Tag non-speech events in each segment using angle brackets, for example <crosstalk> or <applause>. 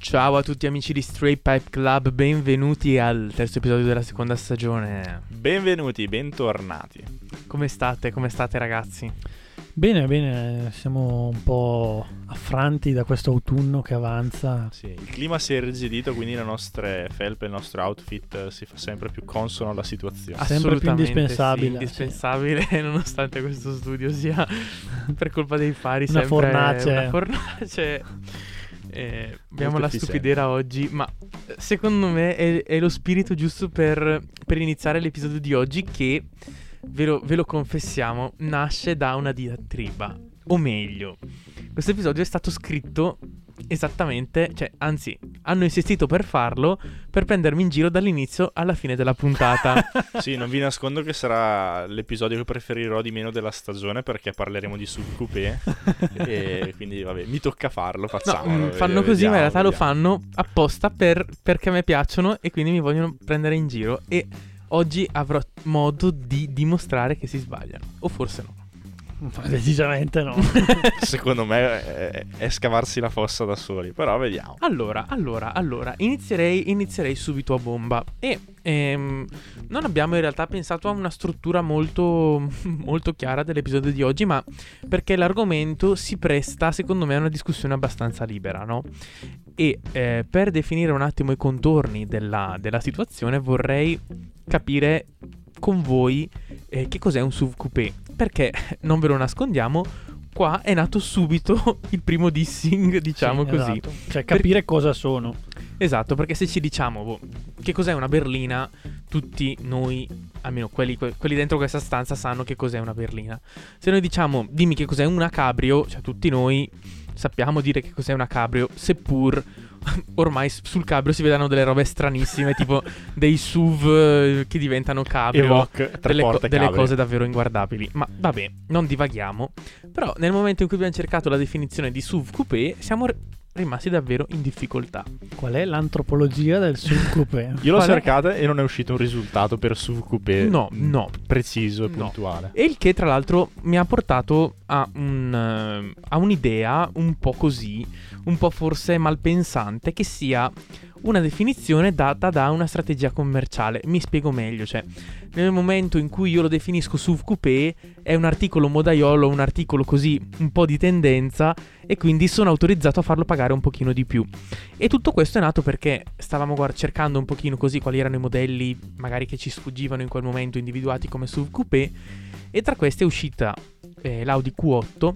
Ciao a tutti amici di Straight Pipe Club, benvenuti al terzo episodio della seconda stagione. Benvenuti, bentornati. Come state? Come state ragazzi? Bene, bene, siamo un po' affranti da questo autunno che avanza. Sì, il clima si è irrigidito, quindi le nostre felpe, il nostro outfit eh, si fa sempre più consono alla situazione. Sempre più Assolutamente indispensabile, sì, indispensabile, <laughs> nonostante questo studio sia <laughs> per colpa dei fari Una sempre fornace. una fornace. Eh, abbiamo la stupidera oggi, ma eh, secondo me è, è lo spirito giusto per, per iniziare l'episodio di oggi che, ve lo, ve lo confessiamo, nasce da una diatriba. O meglio, questo episodio è stato scritto esattamente, cioè, anzi, hanno insistito per farlo per prendermi in giro dall'inizio alla fine della puntata. <laughs> sì, non vi nascondo che sarà l'episodio che preferirò di meno della stagione perché parleremo di subcoupé <laughs> e quindi vabbè, mi tocca farlo, No, facciamolo. mm, fanno vediamo, così, ma in realtà lo vediamo. fanno apposta per- perché a me piacciono e quindi mi vogliono prendere in giro. E oggi avrò modo di dimostrare che si sbagliano. O forse no. Decisamente no. <laughs> Secondo me è, è scavarsi la fossa da soli, però vediamo. Allora, allora, allora, inizierei, inizierei subito a bomba. E ehm, non abbiamo in realtà pensato a una struttura molto, <laughs> molto chiara dell'episodio di oggi, ma perché l'argomento si presta, secondo me, a una discussione abbastanza libera, no? E eh, per definire un attimo i contorni della, della situazione vorrei capire con voi eh, che cos'è un SUV coupé. Perché, <laughs> non ve lo nascondiamo, qua è nato subito <laughs> il primo dissing, diciamo Sì, così. esatto. Cioè capire cosa sono. Esatto, perché se ci diciamo boh, che cos'è una berlina, tutti noi, almeno quelli, que- quelli dentro questa stanza, sanno che cos'è una berlina. Se noi diciamo dimmi che cos'è una cabrio, cioè tutti noi sappiamo dire che cos'è una cabrio, seppur <laughs> ormai sul cabrio si vedano delle robe stranissime, tipo dei SUV eh, che diventano cabrio. Tre delle, co- delle cose davvero inguardabili. Ma vabbè, non divaghiamo. Però nel momento in cui abbiamo cercato la definizione di SUV coupé, siamo r- rimasti davvero in difficoltà. Qual è l'antropologia del SUV coupé? <laughs> Io l'ho Qual è? cercata e non è uscito un risultato per subcoupé No, mm, no. preciso e No. puntuale. E il che, tra l'altro, mi ha portato a, un, eh, a un'idea un po' così, un po' forse malpensante, che sia una definizione data da una strategia commerciale. Mi spiego meglio, cioè, nel momento in cui io lo definisco SUV coupé, è un articolo modaiolo, un articolo così un po' di tendenza, e quindi sono autorizzato a farlo pagare un pochino di più. E tutto questo è nato perché stavamo guard- cercando un pochino così quali erano i modelli magari che ci sfuggivano in quel momento individuati come SUV coupé e tra questi è uscita eh, l'Audi Q8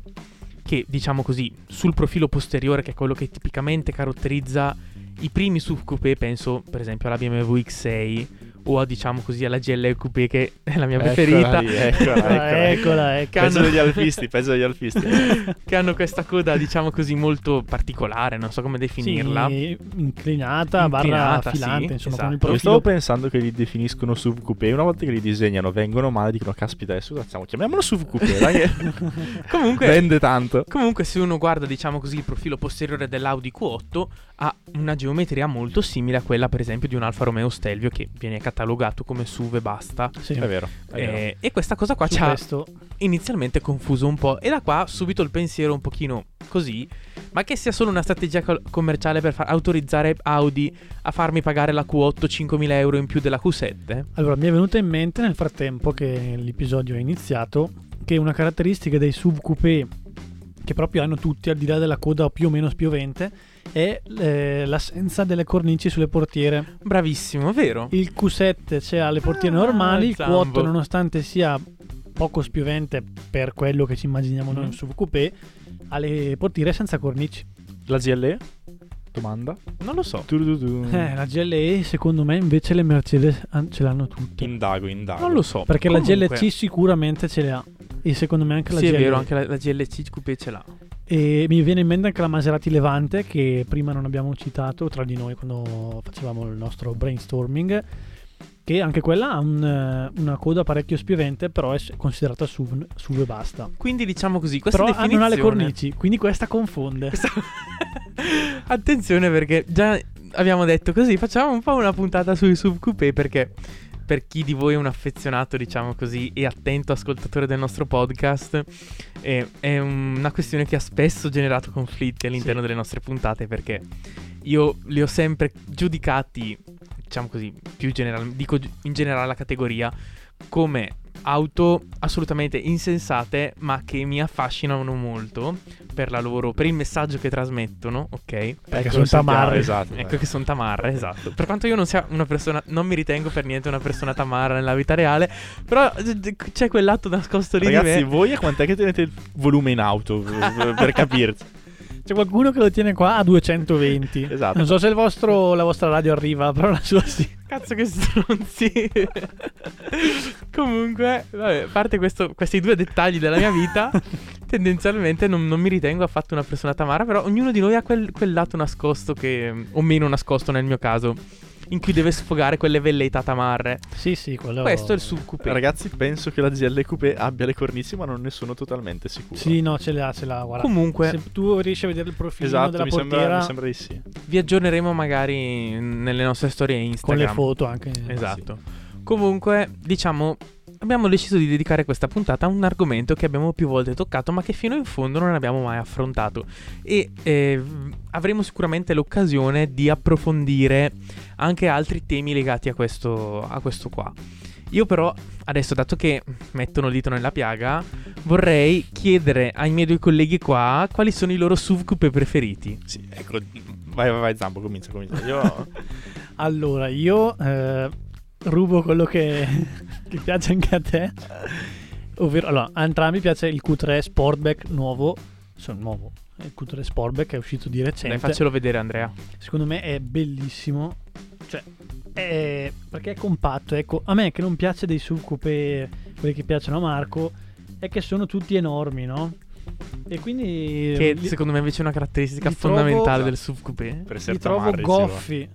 che diciamo così sul profilo posteriore che è quello che tipicamente caratterizza i primi SUV coupé penso per esempio alla BMW X6 o a diciamo così alla GLE coupé che è la mia preferita Eccola lì, <laughs> eccola, eccola. Eccola, ecco. Peggio hanno- degli alfisti, peggio degli alfisti. <laughs> che hanno questa coda diciamo così molto particolare non so come definirla Sì, inclinata, barra Inclinata, filante, sì, insomma, esatto. con il Io stavo pensando che li definiscono SUV coupé una volta che li disegnano vengono male dicono caspita adesso facciamo chiamiamolo SUV coupé <laughs> dai che comunque vende tanto Comunque, se uno guarda, diciamo così, il profilo posteriore dell'Audi Q8, ha una geometria molto simile a quella, per esempio, di un Alfa Romeo Stelvio che viene catalogato come SUV e basta. Sì. è vero, è vero. Eh, e questa cosa qua Su ci ha questo inizialmente confuso un po'. E da qua subito il pensiero un pochino così. Ma che sia solo una strategia co- commerciale per far autorizzare Audi a farmi pagare la Q8 5.000 euro in più della Q7? Allora, mi è venuto in mente nel frattempo che l'episodio è iniziato che una caratteristica dei SUV coupé che proprio hanno tutti, al di là della coda più o meno spiovente, è eh, l'assenza delle cornici sulle portiere. Bravissimo, vero? Il Q7 c'è ha le portiere Ah, normali, il Zambo. Q8 nonostante sia poco spiovente per quello che ci immaginiamo noi Mm. un SUV coupé, ha le portiere senza cornici. la GLE domanda Non lo so. Eh, la GLE secondo me invece le Mercedes ce l'hanno tutte. indago indago Non lo so. Perché Comunque- la GLC sicuramente ce le ha. E secondo me anche la Sì, è GLE. vero, anche la, la GLC Coupé ce l'ha. E mi viene in mente anche la Maserati Levante che prima non abbiamo citato tra di noi quando facevamo il nostro brainstorming. Che anche quella ha un, eh, una coda parecchio spiovente, però è considerata SUV, SUV e basta. Quindi diciamo così, questa Però ah, non ha le definizione... cornici, quindi questa confonde. <laughs> Attenzione perché già abbiamo detto così, facciamo un po' una puntata sui subcoupé perché per chi di voi è un affezionato, diciamo così, e attento ascoltatore del nostro podcast, eh, è una questione che ha spesso generato conflitti all'interno delle nostre puntate perché io li ho sempre giudicati, diciamo così, più general- dico in generale la categoria, come auto assolutamente insensate ma che mi affascinano molto per la loro per il messaggio che trasmettono ok Perché Ecco, sono tamarri. Esatto. Ecco che sono tamarra, esatto. Per quanto io non sia una persona, non mi ritengo per niente una persona tamarra nella vita reale, però eh, c'è quel lato nascosto lì Ragazzi, di me. voi a quant'è che tenete il volume in auto per per capirci? <laughs> C'è qualcuno che lo tiene qua a 220. Esatto. Non so se il vostro, la vostra radio arriva, però la sua sì. Cazzo che stronzi. Comunque, vabbè, a parte questo- questi due dettagli della mia vita, <laughs> tendenzialmente non, non mi ritengo affatto una persona tamara, però ognuno di noi ha quel, quel lato nascosto che, o meno nascosto nel mio caso, in cui deve sfogare quelle velleità tamarre. Sì, sì, quello... Questo è il subcoupé. Ragazzi, penso che la GL Coupé abbia le cornici, ma non ne sono totalmente sicuro. Sì, no, ce l'ha, ce l'ha, guarda. Comunque, Se tu riesci a vedere il profilo esatto, della mi portiera sembra, mi sembra di sì. vi aggiorneremo magari nelle nostre storie con Instagram. le foto anche. Esatto. Comunque, diciamo, abbiamo deciso di dedicare questa puntata a un argomento che abbiamo più volte toccato, ma che fino in fondo non abbiamo mai affrontato. E eh, avremo sicuramente l'occasione di approfondire anche altri temi legati a questo, a questo qua. Io però, adesso, dato che mettono il dito nella piaga, vorrei chiedere ai miei due colleghi qua quali sono i loro SUV preferiti. Sì, ecco, vai, vai, vai, Zampo, comincia, comincia. Io... <laughs> Allora, io eh, rubo quello che, <laughs> che piace anche a te. Ovvero, allora, a entrambi piace il Q3 Sportback nuovo. Sono nuovo. Il Q3 Sportback è uscito di recente. Dai, faccelo vedere, Andrea. Secondo me è bellissimo. Cioè, è- perché è compatto. Ecco, a me che non piace dei SUV coupé, quelli che piacciono a Marco, è che sono tutti enormi, no? E quindi Che li, secondo me invece è una caratteristica li trovo- fondamentale del SUV coupé. Per li essere trovo goffi.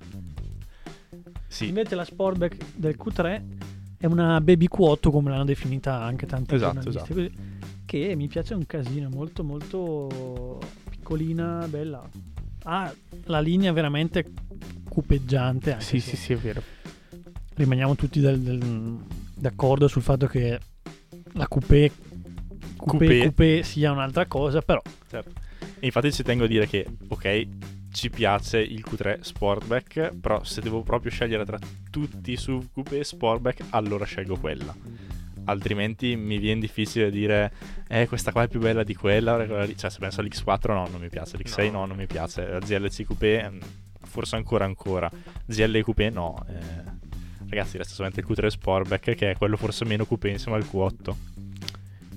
Sì, Invece la Sportback del Q3 è una baby Q8 come l'hanno definita anche tanti Esatto, esatto. così, che mi piace un casino, molto molto piccolina, bella. Ha la linea veramente cupeggiante. anche Sì, sì, sì, è vero. Rimaniamo tutti del- del- d'accordo sul fatto che la coupé, coupé, Coupé. coupé sia un'altra cosa, però certo. Infatti ci tengo a dire che, ok, ci piace il Q3 Sportback, però se devo proprio scegliere tra tutti i SUV Coupé Sportback, allora scelgo quella. Altrimenti mi viene difficile dire, eh, questa qua è più bella di quella. Cioè, se penso all'X4, no, non mi piace. L'X6, no, No. non mi piace. La GLC Coupé, mm, forse ancora ancora. GL Coupé, no. eh. Ragazzi, resta solamente il Q3 Sportback, che è quello forse meno coupé insieme al Q8.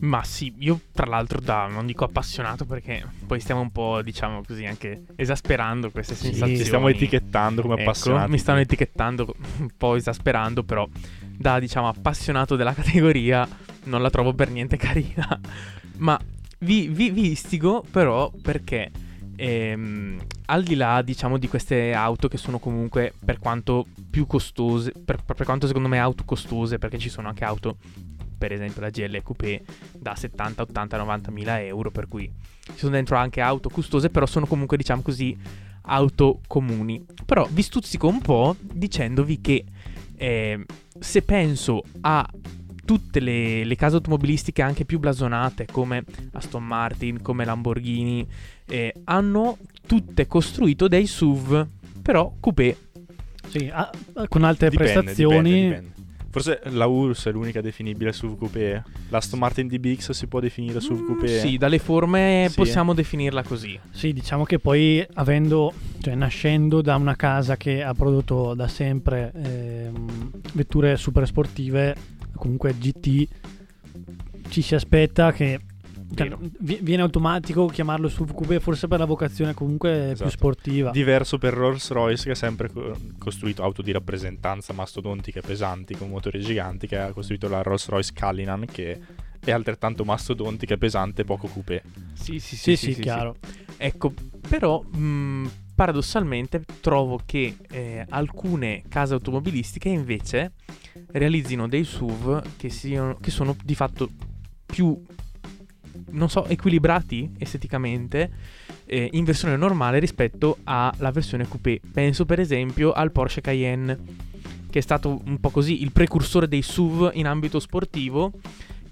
Ma sì, io tra l'altro da, non dico appassionato perché poi stiamo un po', diciamo così, anche esasperando queste Sì, sensazioni. Ci stiamo etichettando come Ecco, appassionati. mi stanno etichettando <laughs> un po' esasperando, però da diciamo appassionato della categoria non la trovo per niente <laughs> carina. Ma vi, vi, vi istigo però perché ehm, al di là diciamo di queste auto che sono comunque per quanto più costose, per, per quanto secondo me auto costose, perché ci sono anche auto per esempio la GL Coupé da 70, 80, 90 mila euro, per cui ci sono dentro anche auto costose, però sono comunque diciamo così auto comuni. Però vi stuzzico un po' dicendovi che eh, se penso a tutte le, le case automobilistiche anche più blasonate come Aston Martin, come Lamborghini, eh, hanno tutte costruito dei SUV, però coupé. sì, ha- con altre Dipende, prestazioni. dipende, dipende. Forse la URSS è l'unica definibile SUV coupé. L'Aston Martin DBX si può definire SUV coupé. Mm, Sì, dalle forme Sì. possiamo definirla così. Sì, diciamo che poi avendo, cioè nascendo da una casa che ha prodotto da sempre ehm, vetture super sportive, comunque GT, ci si aspetta che cioè, viene automatico chiamarlo SUV coupé forse per la vocazione comunque più Esatto. sportiva. Diverso per Rolls Royce che ha sempre co- costruito auto di rappresentanza mastodontiche pesanti con motori giganti che ha costruito la Rolls Royce Cullinan che è altrettanto mastodontica, pesante, poco coupé. Sì, sì, Sì, sì, chiaro. Ecco, però mh, paradossalmente trovo che eh, alcune case automobilistiche invece realizzino dei SUV che, siano, che sono di fatto più, non so, equilibrati esteticamente eh, in versione normale rispetto alla versione coupé. Penso per esempio al Porsche Cayenne, che è stato un po' così il precursore dei SUV in ambito sportivo,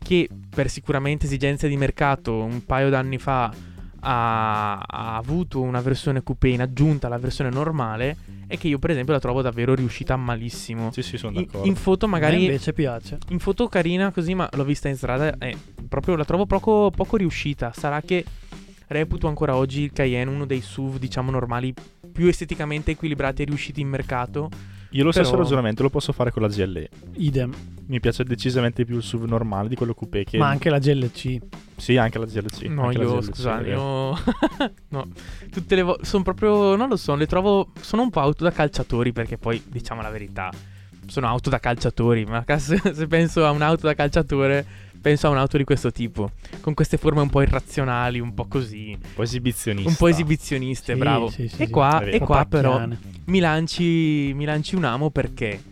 che per sicuramente esigenze di mercato un paio d'anni fa ha, ha avuto una versione coupé in aggiunta alla versione normale e che io per esempio la trovo davvero riuscita malissimo. Sì, sì, sono In, d'accordo. in foto A me magari invece piace. in foto carina così, ma l'ho vista in strada e proprio la trovo poco, poco riuscita. Sarà che reputo ancora oggi il Cayenne uno dei SUV, diciamo, normali più esteticamente equilibrati e riusciti in mercato. Io lo stesso però- ragionamento lo posso fare con la GLE. Idem. Mi piace decisamente più il SUV normale di quello coupé che... Ma anche la GLC. Sì, anche la GLC. no, anche la io, GLC, scusa, è vero. io... no, tutte le volte... Sono proprio... Non lo so, le trovo... Sono un po' auto da calciatori perché poi, diciamo la verità, sono auto da calciatori. Ma <laughs> se, se penso a un'auto da calciatore, penso a un'auto di questo tipo. Con queste forme un po' irrazionali, un po' così. Un po' esibizionista. Un po' esibizioniste, Sì, bravo. sì, sì, e qua, e qua però mi lanci, mi lanci un amo perché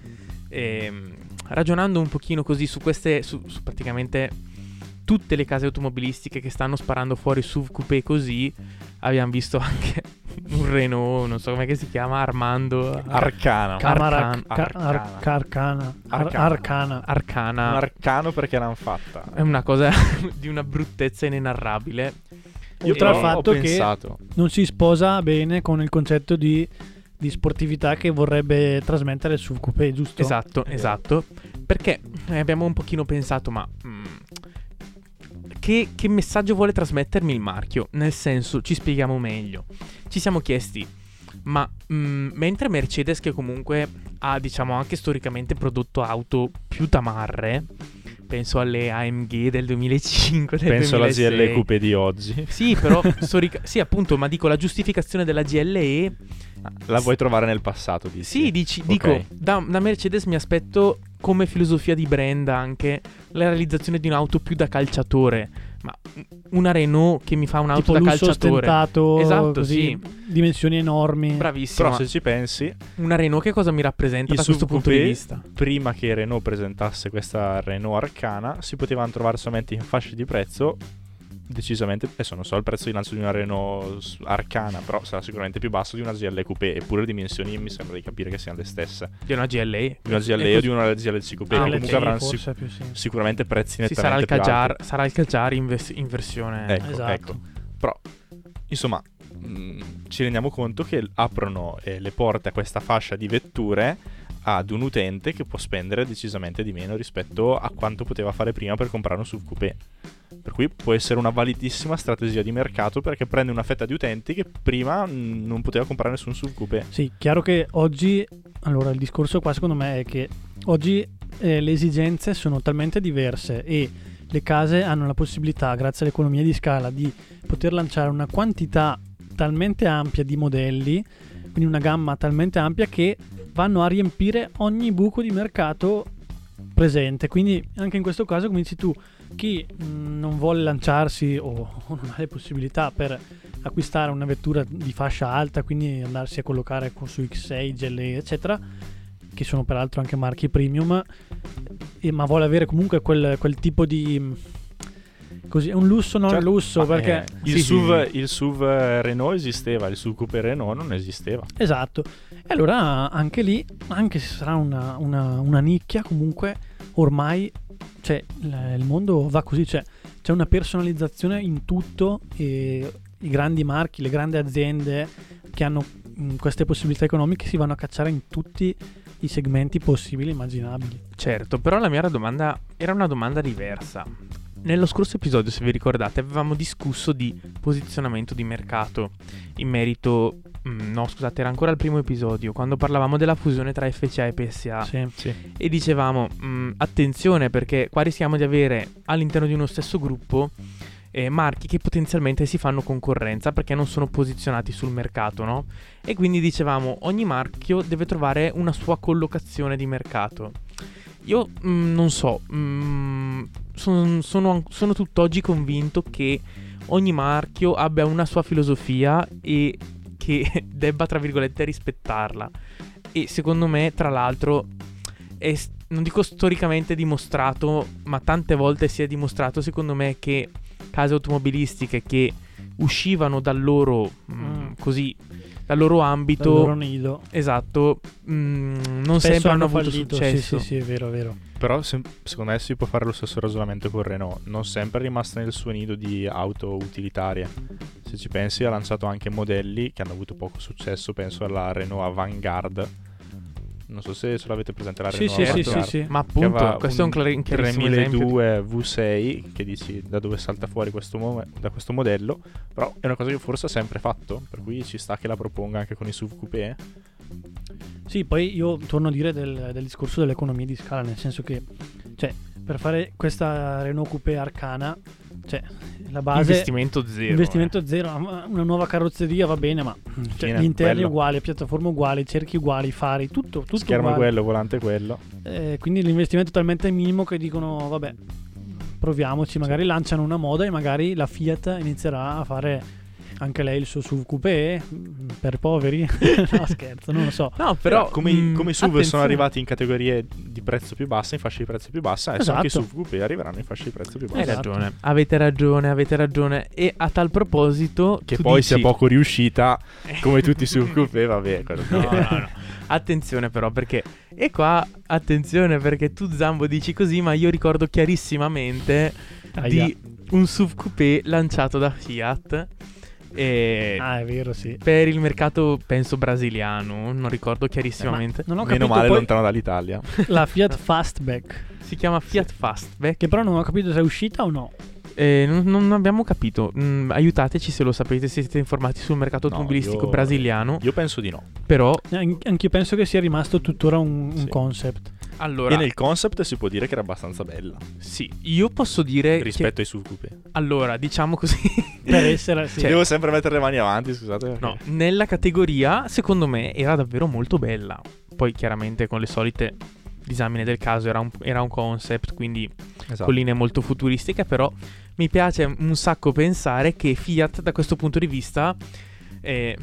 ehm, ragionando un pochino così su queste, su, su praticamente tutte le case automobilistiche che stanno sparando fuori SUV coupé così, abbiamo visto anche un Renault, non so come si chiama, Armando, Arcana. Camara Arcan- Ca- Ar- Arcana. Arcana. Arcana. Arcana. Un arcano perché l'hanno fatta. è una cosa <laughs> di una bruttezza inenarrabile. Io Oltre al fatto che- pensato... Non si sposa bene con il concetto di, di sportività che vorrebbe trasmettere il SUV coupé, giusto? Esatto, esatto. Perché eh, abbiamo un pochino pensato, ma mm, che, che messaggio vuole trasmettermi il marchio? Nel senso, ci spieghiamo meglio. Ci siamo chiesti, ma mm, mentre Mercedes, che comunque ha, diciamo, anche storicamente prodotto auto più tamarre, penso alle AMG del 2005, del Penso alla 2006. GL Coupé di oggi. Sì, però, <laughs> storica- sì, appunto, ma dico la giustificazione della GLE La vuoi trovare nel passato, dici? sì, dici, Ok. dico, da, da Mercedes mi aspetto come filosofia di brand anche la realizzazione di un'auto più da calciatore. Ma una Renault che mi fa un'auto Tipo da lusso calciatore. Esatto, così, sì. dimensioni enormi. Bravissima. Però se ci pensi, Una Renault che cosa mi rappresenta da questo punto di vista? prima che Renault presentasse questa Renault Arcana, si potevano trovare solamente in fasce di prezzo decisamente, adesso non so il prezzo di lancio di una Renault Arcana, però sarà sicuramente più basso di una GL Coupé, eppure le dimensioni mi sembra di capire che siano le stesse. Di una GLE. Di una GLE o di una GLC Coupé, Ah, che comunque avranno sic- sì. sicuramente prezzi Sì, nettamente sarà il più Kajar, alti. sarà il Kajar in, vers- in versione... Ecco, Esatto. ecco. Però, insomma, mh, ci rendiamo conto che aprono eh, le porte a questa fascia di vetture ad un utente che può spendere decisamente di meno rispetto a quanto poteva fare prima per comprare un SUV coupé. Per cui può essere una validissima strategia di mercato perché prende una fetta di utenti che prima non poteva comprare nessun SUV coupé. Sì, chiaro che oggi, allora il discorso qua secondo me è che oggi eh, le esigenze sono talmente diverse e le case hanno la possibilità, grazie all'economia di scala, di poter lanciare una quantità talmente ampia di modelli, quindi una gamma talmente ampia che vanno a riempire ogni buco di mercato presente. Quindi anche in questo caso, come dici tu, chi mh, non vuole lanciarsi o, non ha le possibilità per acquistare una vettura di fascia alta, quindi andarsi a collocare co- su X6, GLE, eccetera, che sono peraltro anche marchi premium, ma vuole avere comunque quel, quel tipo di... Così, è un lusso, non Cioè, lusso, perché... eh, il, Sì, SUV, sì. il SUV Renault esisteva, il SUV coupé Renault non esisteva. Esatto. E allora anche lì, anche se sarà una, una- una nicchia, comunque ormai cioè, il il mondo va così, cioè, c'è una personalizzazione in tutto e i grandi marchi, le grandi aziende che hanno mh, queste possibilità economiche si vanno a cacciare in tutti i segmenti possibili e immaginabili. Certo, però la mia domanda era una domanda diversa. Nello scorso episodio, se vi ricordate, avevamo discusso di posizionamento di mercato in merito... mm, no, scusate, era ancora il primo episodio, quando parlavamo della fusione tra FCA e PSA. Sì. E dicevamo, "Mm, attenzione perché qua rischiamo di avere all'interno di uno stesso gruppo eh, marchi che potenzialmente si fanno concorrenza perché non sono posizionati sul mercato, no? E quindi dicevamo, ogni marchio deve trovare una sua collocazione di mercato. Io mm, non so, mm, son- sono, sono tutt'oggi convinto che ogni marchio abbia una sua filosofia e che <laughs> debba, tra virgolette, rispettarla. E secondo me, tra l'altro, è, non dico storicamente dimostrato, ma tante volte si è dimostrato, secondo me, che case automobilistiche che uscivano dal loro, mm, Mm. così, dal loro Dal ambito, loro nido. esatto, mm, non Spesso sempre hanno avuto fallito. successo. Sì, sì, sì, è vero, è vero. Però se- secondo me si può fare lo stesso ragionamento con Renault. Non sempre è rimasta nel suo nido di auto utilitarie. Se ci pensi ha lanciato anche modelli che hanno avuto poco successo, penso alla Renault Avantgarde. Non so se ce l'avete presente la Renault sì, sì, sì, sì. Ma appunto, questo è un, un chiarissimo esempio. 3002 V6 che dici da dove salta fuori questo mo- da questo modello però è una cosa che forse ha sempre fatto per cui ci sta che la proponga anche con i SUV coupé Sì, poi io torno a dire del, del discorso dell'economia di scala, nel senso che, cioè, per fare questa Renault Coupé Arcana, cioè, la base... investimento zero. investimento zero, ma una nuova carrozzeria va bene, ma cioè, gli interni quello. uguali, piattaforme uguali, cerchi uguali, fari, tutto, tutto schermo uguale. quello volante quello Eh, quindi l'investimento è talmente minimo che dicono, vabbè, proviamoci, magari lanciano una moda e magari la Fiat inizierà a fare anche lei il suo SUV coupé mm, per poveri. <laughs> no, scherzo, non lo so. No, però però come, mm, come i SUV sono attenzione. arrivati in categorie di prezzo più bassa in fascia di prezzo più bassa adesso anche i Esatto. SUV coupé arriveranno in fascia di prezzo più Hai bassa Esatto. ragione, avete ragione, avete ragione. E a tal proposito, che poi dici- sia poco riuscita come tutti i SUV coupé vabbè quello No, no, no. Attenzione però perché E qua attenzione perché tu Zambo dici così Ma io ricordo chiarissimamente Aia. Di un SUV coupé lanciato da Fiat e Ah, è vero, sì. Per il mercato penso brasiliano Non ricordo Eh, chiarissimamente ma non ho meno capito male poi lontano dall'Italia <laughs> la Fiat Fastback, Si chiama Fiat Fastback che però non ho capito se è uscita o no. Eh, non, non abbiamo capito Mm, Aiutateci se lo sapete Se siete informati sul mercato No, automobilistico io- brasiliano io penso di no Però An- Anche io penso che sia rimasto tuttora un, un Sì. concept. Allora e nel concept si può dire che era abbastanza bella Sì io posso dire che- rispetto ai SUV coupé Allora diciamo così <laughs> Per essere, sì. Cioè- devo sempre mettere le mani avanti scusate perché- No, nella categoria, secondo me, era davvero molto bella. Poi, chiaramente, con le solite disamine del caso, era un, era un concept, quindi esatto. con linee molto futuristiche. Però mi piace un sacco pensare che Fiat, da questo punto di vista, eh,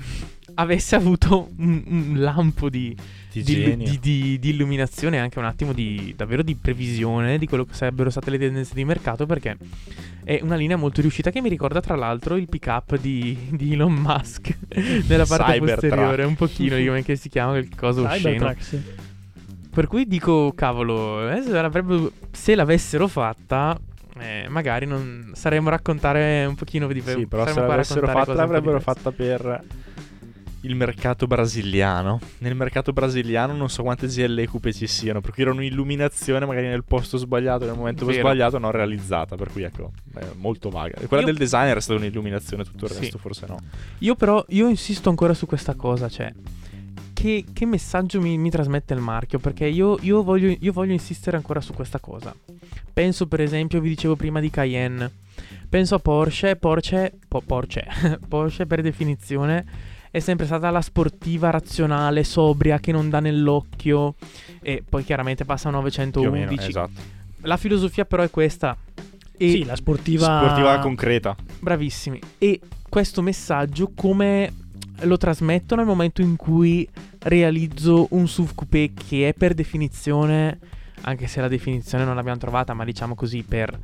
avesse avuto un, un lampo di, di di, di- di- di illuminazione e anche un attimo di davvero di previsione di quello che sarebbero state le tendenze di mercato perché è una linea molto riuscita che mi ricorda tra l'altro il pick up di, di Elon Musk <laughs> nella parte Cybertruck. posteriore un pochino io come si chiama quel coso osceno sì. per cui dico cavolo eh, se, l'avessero fatta eh, magari non saremmo a raccontare un pochino di Sì, però se l'avessero fatta l'avrebbero fatta per il mercato brasiliano. Nel mercato brasiliano non so quante GLE coupe ci siano, per cui era un'illuminazione magari nel posto sbagliato, nel momento Vero. sbagliato, non realizzata, per cui ecco, molto vaga. E Quella Io- del designer è stata un'illuminazione, tutto il Sì. resto forse no. Io però, io insisto ancora su questa cosa, cioè, che, che messaggio mi, mi trasmette il marchio? Perché io, io voglio, io voglio insistere ancora su questa cosa. Penso per esempio, vi dicevo prima di Cayenne, penso a Porsche, Porsche, po- Porsche, <laughs> Porsche per definizione è sempre stata la sportiva razionale, sobria, che non dà nell'occhio e poi chiaramente passa a Più o 911. meno, esatto. La filosofia però è questa. E Sì, la sportiva... Sportiva concreta. Bravissimi. E questo messaggio come lo trasmetto nel momento in cui realizzo un SUV coupé che è per definizione, anche se la definizione non l'abbiamo trovata, ma diciamo così per,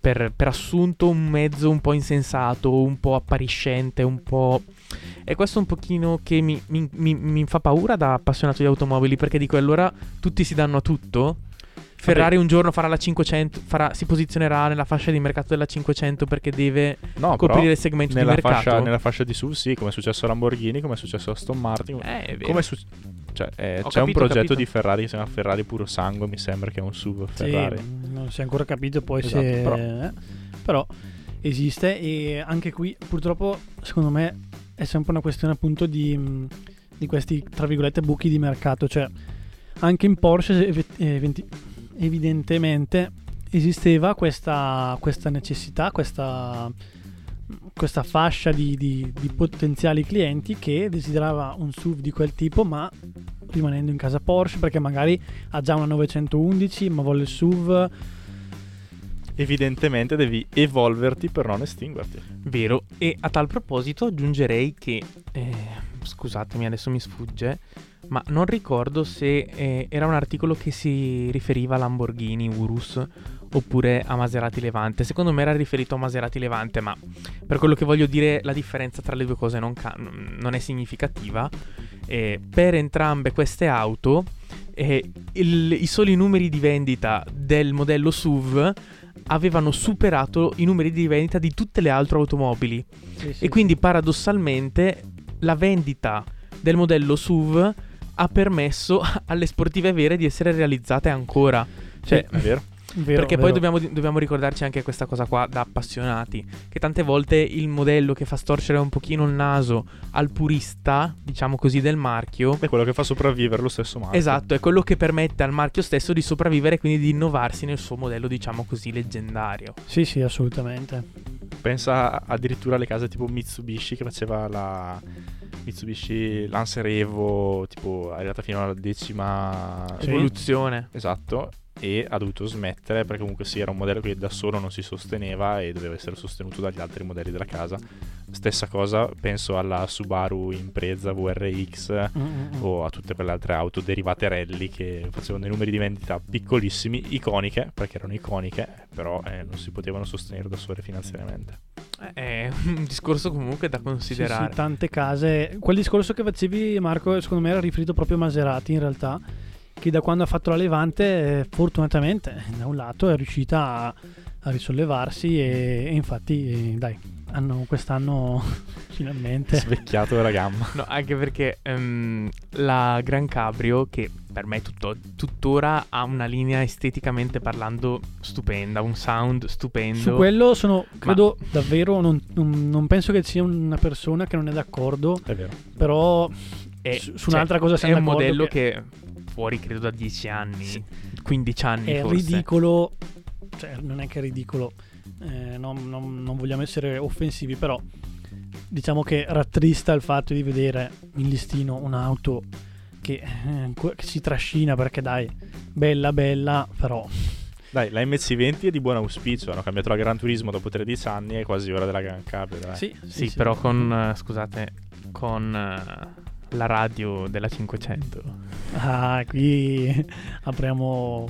per, per assunto un mezzo un po' insensato, un po' appariscente, un po'... E questo un pochino che mi, mi- mi- mi fa paura da appassionato di automobili, perché dico allora tutti si danno a tutto. Ferrari un giorno farà la 500, farà- si posizionerà nella fascia di mercato della 500 perché deve No, coprire il segmento di nella mercato. fascia, nella fascia di SUV sì, come è successo a Lamborghini, come è successo a Aston Martin. Eh, è vero. come è su- cioè, eh, c'è un capito, ho progetto di Ferrari che si chiama Ferrari Puro Sangue, mi sembra che è un SUV Sì, Ferrari. non si è ancora capito poi Esatto, se... però- eh, però esiste e anche qui purtroppo secondo me è sempre una questione appunto di, mh, di questi tra virgolette buchi di mercato, cioè anche in Porsche ev- eventi- evidentemente esisteva questa, questa necessità, questa, questa fascia di, di- di potenziali clienti che desiderava un SUV di quel tipo ma rimanendo in casa Porsche perché magari ha già una 911 ma vuole il SUV evidentemente devi evolverti per non estinguerti. Vero. E a tal proposito aggiungerei che, eh, scusatemi adesso mi sfugge, ma non ricordo se eh, era un articolo che si riferiva a Lamborghini Urus oppure a Maserati Levante. Secondo me era riferito a Maserati Levante, ma per quello che voglio dire la differenza tra le due cose non, ca- non è significativa. Eh, per entrambe queste auto eh, il- i soli numeri di vendita del modello SUV avevano superato i numeri di vendita di tutte le altre automobili. Sì, sì, E quindi paradossalmente la vendita del modello SUV ha permesso <laughs> alle sportive vere di essere realizzate ancora. Cioè, È vero? <laughs> Vero, perché poi vero. dobbiamo, dobbiamo ricordarci anche questa cosa qua da appassionati, che tante volte il modello che fa storcere un pochino il naso al purista, diciamo così, del marchio, È quello che fa sopravvivere lo stesso marchio. esatto, è quello che permette al marchio stesso di sopravvivere e quindi di innovarsi nel suo modello, diciamo così, leggendario. Sì, sì, assolutamente. Pensa addirittura alle case tipo Mitsubishi che faceva la Mitsubishi Lancer Evo, tipo è arrivata fino alla decima Sì. Evoluzione. Esatto, e ha dovuto smettere perché comunque sì, era un modello che da solo non si sosteneva e doveva essere sostenuto dagli altri modelli della casa. Stessa cosa, penso alla Subaru Impreza VRX Mm-mm. o a tutte quelle altre auto derivate rally che facevano dei numeri di vendita piccolissimi, iconiche, perché erano iconiche, però eh, non si potevano sostenere da sole finanziariamente. È un discorso comunque da Sì, considerare. sì, tante case. Quel discorso che facevi, Marco, secondo me era riferito proprio a Maserati in realtà. Che da quando ha fatto la Levante, fortunatamente, da un lato è riuscita a, a risollevarsi. E, e infatti, dai, hanno quest'anno <laughs> finalmente. Svecchiato la gamma. No, anche perché ehm, la Gran Cabrio, che per me tutto- tuttora ha una linea esteticamente parlando stupenda, un sound stupendo. Su quello sono, credo davvero, non, non- non penso che ci sia una persona che non è d'accordo, È vero. però È- su, su un'altra cosa È siamo un d'accordo modello che che... fuori credo da 10 anni, 15 anni è forse. ridicolo, cioè non è che è ridicolo, eh, non, non- non vogliamo essere offensivi, però diciamo che rattrista il fatto di vedere in listino un'auto che, eh, che si trascina perché dai, bella bella, però Dai, la MC20 è di buon auspicio. Hanno cambiato la Gran Turismo dopo 13 anni. È quasi ora della Gran Cabrio. Dai. sì, Sì, però con, eh, scusate, con eh, la radio della 500. Ah, qui apriamo...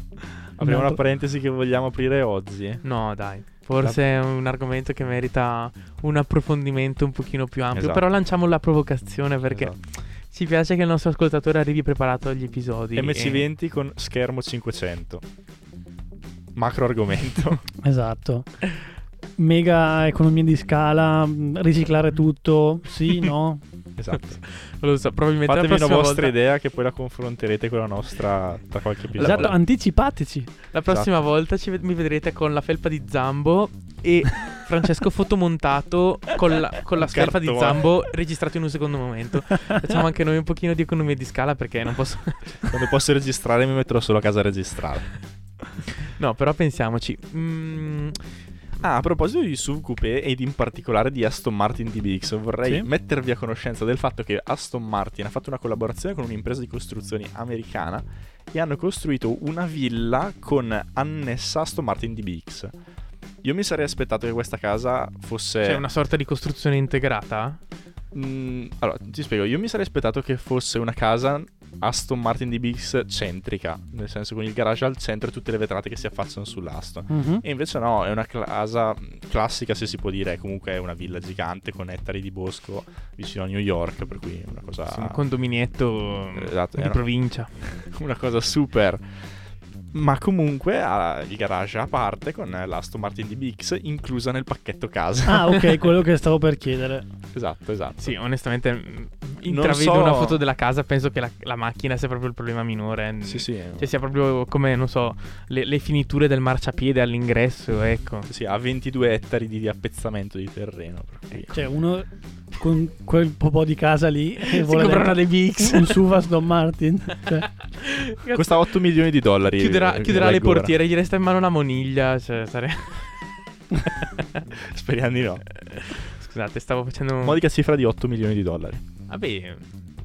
Apriamo altro- parentesi che vogliamo aprire oggi. No, dai. Forse è un argomento che merita un approfondimento un pochino più ampio. Esatto. Però lanciamo la provocazione perché Esatto. ci piace che il nostro ascoltatore arrivi preparato agli episodi. e- MC20 con schermo 500. Macro argomento. <laughs> Esatto. Mega economia di scala, mh, riciclare tutto, sì, no? <laughs> esatto. <laughs> Lo so, probabilmente Fatemi la una prossima vostra volta, idea che poi la confronterete con la nostra tra qualche episodio. Esatto, anticipateci. la prossima esatto. volta ci ved- mi vedrete con la felpa di Zambo e Francesco fotomontato con la, con la felpa di. Zambo registrato in un secondo momento. Facciamo anche noi un pochino di economia di scala perché non posso... <laughs> Quando posso registrare mi metterò solo a casa a registrare. no, però pensiamoci. Mm, Ah, a proposito di SUV coupé ed in particolare di Aston Martin DBX, vorrei Sì. mettervi a conoscenza del fatto che Aston Martin ha fatto una collaborazione con un'impresa di costruzioni americana e hanno costruito una villa con annessa Aston Martin DBX. Io mi sarei aspettato che questa casa fosse... c'è una sorta di costruzione integrata? Mm, allora, ti spiego, io mi sarei aspettato che fosse una casa Aston Martin DBX centrica, nel senso con il garage al centro e tutte le vetrate che si affacciano sull'Aston. Mhm. E invece no, è una casa classica se si può dire, comunque è una villa gigante con ettari di bosco vicino a New York, per cui è una cosa, Sì, un condominietto Esatto, di era- provincia. <laughs> una cosa super. Ma comunque ha il garage a parte con l'Aston Martin DBX inclusa nel pacchetto casa. Ah, ok, <laughs> quello che stavo per chiedere. esatto, esatto. Sì, onestamente mm, intravedo so- una foto della casa, penso che la, la macchina sia proprio il problema minore. Sì, sì. Cioè sia proprio come, non so, le, le finiture del marciapiede all'ingresso, ecco. Sì, ha 22 ettari di appezzamento di terreno. cui- Cioè, uno con quel po' di casa lì e Si vuole comprerà dare dei BX. un SUV Aston Martin. Cioè, Costa 8 milioni di dollari. Chiuderà, eh, chiuderà le portiere, gli resta in mano una moniglia. Cioè, sare- <laughs> Speriamo di no. Scusate, stavo facendo un... Modica cifra di 8 milioni di dollari. Vabbè,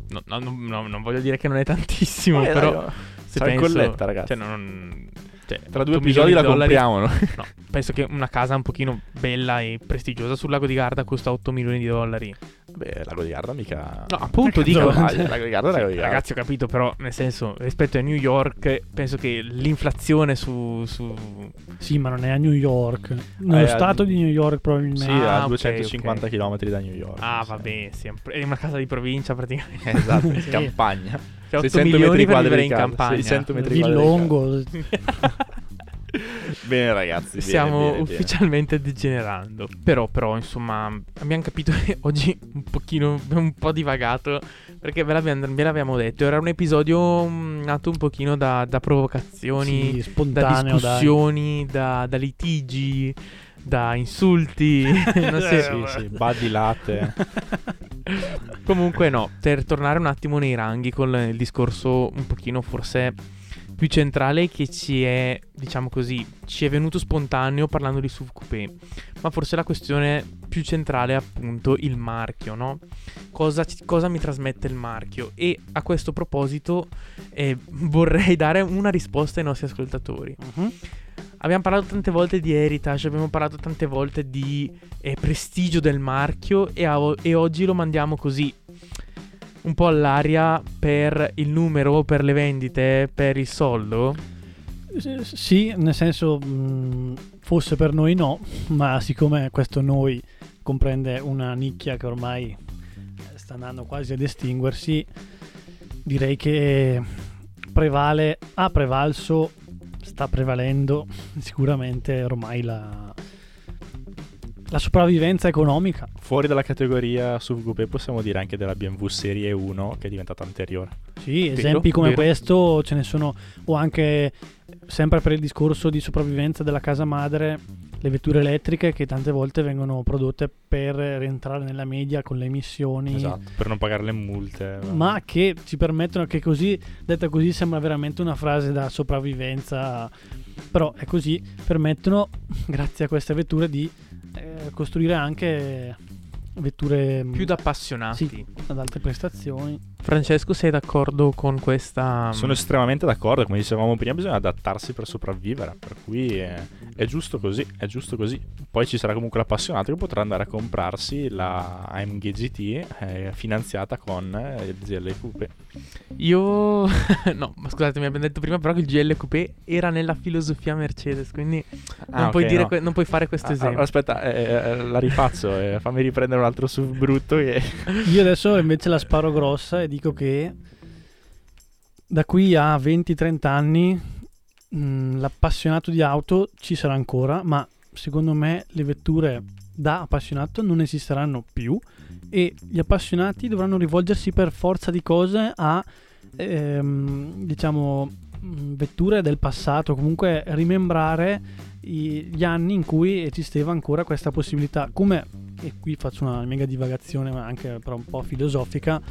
no, no, no, no, non voglio dire che non è tantissimo, Vabbè, però... dai, se penso- colletta, ragazzi. Cioè, non... Cioè, Tra due 8 episodi la dollari- compriamo. no? <laughs> No, penso che una casa un pochino bella e prestigiosa sul lago di Garda costa 8 milioni di dollari. Beh, Lago di Garda mica. No, appunto dico... cazzo Ah, Lago di Garda, Lago di Garda. Ragazzi, ho capito, però, nel senso, rispetto a New York, penso che l'inflazione su... su... Sì, ma non è a New York. Nello Eh, stato di New York probabilmente. Sì, Ah, a ok, 250 ok. km da New York. Ah, sì. vabbè, sì, è una casa di provincia praticamente. Esatto, in Sì. campagna. Cioè, 8 600 milioni metri quadri in campagna. 600 metri quadri di Villongo. <laughs> Bene ragazzi, bene, Stiamo bene, bene. ufficialmente degenerando. Però, però, insomma, abbiamo capito <laughs> che oggi un pochino, un po' divagato. Perché ve l'abbiamo, ve l'avevamo detto. Era un episodio mm, nato un pochino da, da provocazioni, Sì, da discussioni, da, da litigi, da insulti. <laughs> non so- Sì, sì, badi latte. Comunque no, per tornare un attimo nei ranghi con il discorso un pochino forse più centrale che ci è, diciamo così, ci è venuto spontaneo parlando di SUV coupé, ma forse la questione più centrale è appunto il marchio, no? Cosa, cosa mi trasmette il marchio? E a questo proposito eh, <laughs> vorrei dare una risposta ai nostri ascoltatori. Mhm. Abbiamo parlato tante volte di heritage, abbiamo parlato tante volte di eh, prestigio del marchio e, a- e oggi lo mandiamo così, un po' all'aria per il numero, per le vendite, per il soldo. Sì, nel senso, mh, fosse per noi no, <laughs> ma siccome questo noi comprende una nicchia che ormai sta andando quasi ad estinguersi, direi che prevale, ha prevalso, sta prevalendo sicuramente ormai la, la sopravvivenza economica. Fuori dalla categoria SUV coupé possiamo dire anche della BMW Serie 1 che è diventata anteriore. Sì, Vero, esempi come vero. questo ce ne sono, o anche sempre per il discorso di sopravvivenza della casa madre, le vetture elettriche che tante volte vengono prodotte per rientrare nella media con le emissioni, Esatto, per non pagare le multe. ma che ci permettono, che così, detta così, sembra veramente una frase da sopravvivenza, però è così, permettono, <laughs> grazie a queste vetture, di eh, costruire anche vetture Più da appassionati. Sì. ad alte prestazioni. Francesco, sei d'accordo con questa... Sono estremamente d'accordo, come dicevamo prima, bisogna adattarsi per sopravvivere, per cui è, è giusto così, è giusto così. Poi ci sarà comunque l'appassionato che potrà andare a comprarsi la AMG GT eh, finanziata con eh, il GL Coupe. Io... <laughs> no, ma scusate, mi abbiamo detto prima però che il GL Coupé era nella filosofia Mercedes, quindi non, Ah, puoi, ok, dire no. que- non puoi fare questo Ah, esempio. aspetta, eh, eh, la rifaccio, eh, fammi riprendere altro SUV brutto che... <laughs> Io adesso invece la sparo grossa e dico che da qui a 20-30 anni mh, l'appassionato di auto ci sarà ancora, ma secondo me le vetture da appassionato non esisteranno più e gli appassionati dovranno rivolgersi per forza di cose a ehm, diciamo mh, vetture del passato, comunque rimembrare gli anni in cui esisteva ancora questa possibilità, come e qui faccio una mega divagazione, anche però un po' filosofica,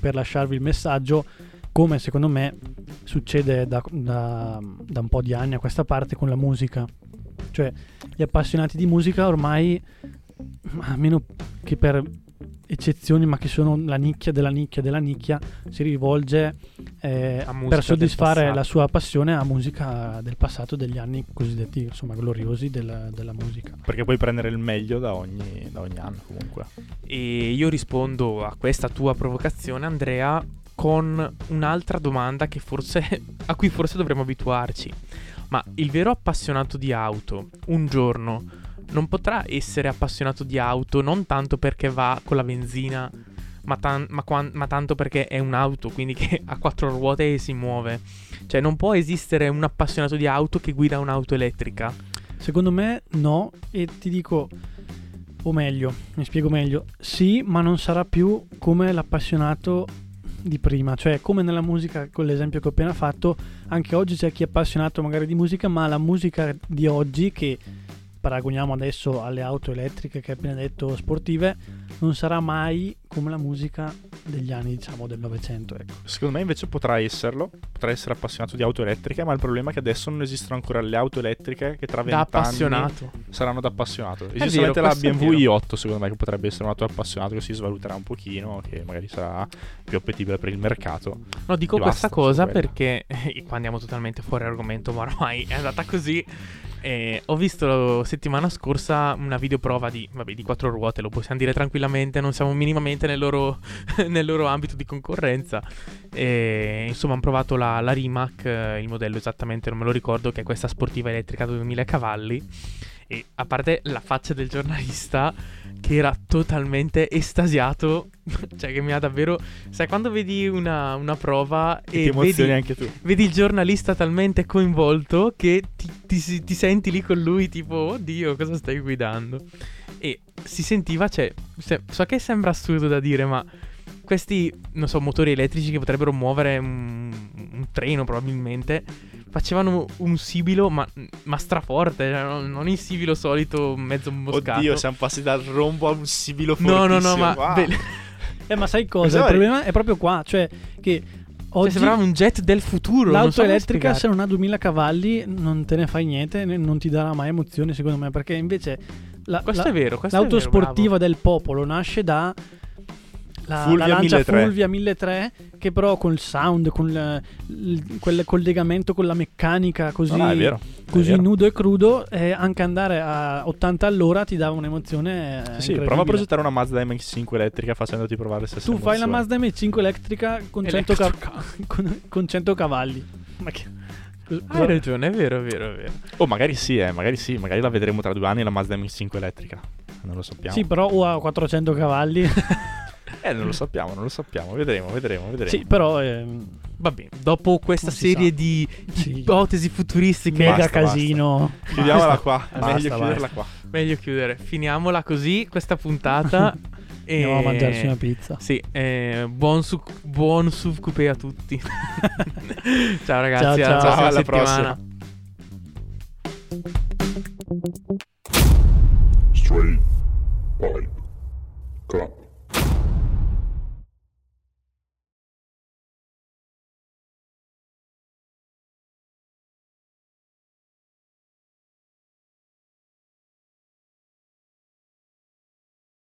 per lasciarvi il messaggio, come secondo me succede da, da- da un po' di anni a questa parte con la musica. Cioè, gli appassionati di musica ormai, a meno che per eccezioni, ma che sono la nicchia della nicchia della nicchia, si rivolge eh, per soddisfare la sua passione a musica del passato, degli anni cosiddetti, insomma, gloriosi della, della musica. Perché puoi prendere il meglio da ogni, da ogni anno comunque. E io rispondo a questa tua provocazione, Andrea, con un'altra domanda che forse, <laughs> a cui forse dovremmo abituarci. Ma il vero appassionato di auto, un giorno, non potrà essere appassionato di auto non tanto perché va con la benzina, ma, tan- ma quan- ma tanto perché è un'auto, quindi che <laughs> ha quattro ruote e si muove. Cioè, non può esistere un appassionato di auto che guida un'auto elettrica. Secondo me no, e ti dico, o meglio, mi spiego meglio, sì, ma non sarà più come l'appassionato di prima, cioè come nella musica, con l'esempio che ho appena fatto, anche oggi c'è chi è appassionato magari di musica, ma la musica di oggi che paragoniamo adesso alle auto elettriche che hai appena detto sportive, non sarà mai come la musica degli anni, diciamo, del Novecento. Ecco. Secondo me invece potrà esserlo, potrà essere appassionato di auto elettriche, ma il problema è che adesso non esistono ancora le auto elettriche che tra Da vent'anni appassionato. saranno da appassionato. Esiste vero, solamente la BMW vero. i8 secondo me che potrebbe essere un auto appassionato che si svaluterà un pochino, che magari sarà più appetibile per il mercato. No, dico questa cosa perché <laughs> qua andiamo totalmente fuori argomento, ma ormai è andata così. Eh, ho visto settimana scorsa una videoprova di, vabbè, di quattro ruote, lo possiamo dire tranquillamente, non siamo minimamente nel loro, <laughs> nel loro ambito di concorrenza. E, insomma, hanno provato la, la Rimac, eh, il modello esattamente non me lo ricordo, che è questa sportiva elettrica da 2000 cavalli. E a parte la faccia del giornalista, che era totalmente estasiato, <laughs> cioè che mi ha davvero... Sai, quando vedi una, una prova E e emozioni vedi, anche tu. vedi il giornalista talmente coinvolto che ti, ti ti senti lì con lui tipo, oddio, cosa stai guidando? E si sentiva, cioè, se- so che sembra assurdo da dire, ma questi, non so, motori elettrici che potrebbero muovere un, un treno probabilmente, facevano un sibilo, ma, ma straforte, cioè, non, non il sibilo solito mezzo moscato. Oddio, siamo passati dal rombo a un sibilo No, no, no, fortissimo. ma... Wow. be- <laughs> Eh, ma sai cosa? Il problema è proprio qua, cioè che cioè, oggi sembrava un jet del futuro. non l'auto so elettrica se non ha 2000 cavalli non te ne fai niente, non ti darà mai emozione secondo me, perché invece la- Questo la- è vero, questo l'auto è vero, sportiva del popolo nasce da la, Fulvia la lancia 1300. Fulvia 1300 che però col sound, con il, il- quel collegamento con la meccanica così, No, no, è vero. è così vero. nudo e crudo, eh, anche andare a 80 all'ora ti dà un'emozione. eh, Sì, prova a progettare una Mazda MX5 elettrica facendoti provare le stesse Tu fai la emozioni. Mazda M5 elettrica con 100, ca- Elettrica. <laughs> con, con 100 cavalli. Ma che... Hai ragione, è vero, è vero, è vero. Oh, magari sì, eh, magari sì, magari la vedremo tra due anni la Mazda MX5 elettrica. Non lo sappiamo. Sì, però o ha 400 cavalli. <laughs> Eh, non lo sappiamo, non lo sappiamo. Vedremo, vedremo, vedremo. sì, però ehm, Va bene, dopo questa Non serie sa. di Sì. ipotesi futuristiche, mega Basta, casino. Chiudiamola qua. Basta, meglio basta. chiuderla qua. meglio chiudere. Finiamola così questa puntata. e... <laughs> Andiamo a mangiarci una pizza. Sì, eh, buon, su- buon SUV coupé a tutti. <laughs> ciao ragazzi, Ciao, alla ciao. prossima Alla settimana. Straight pipe club.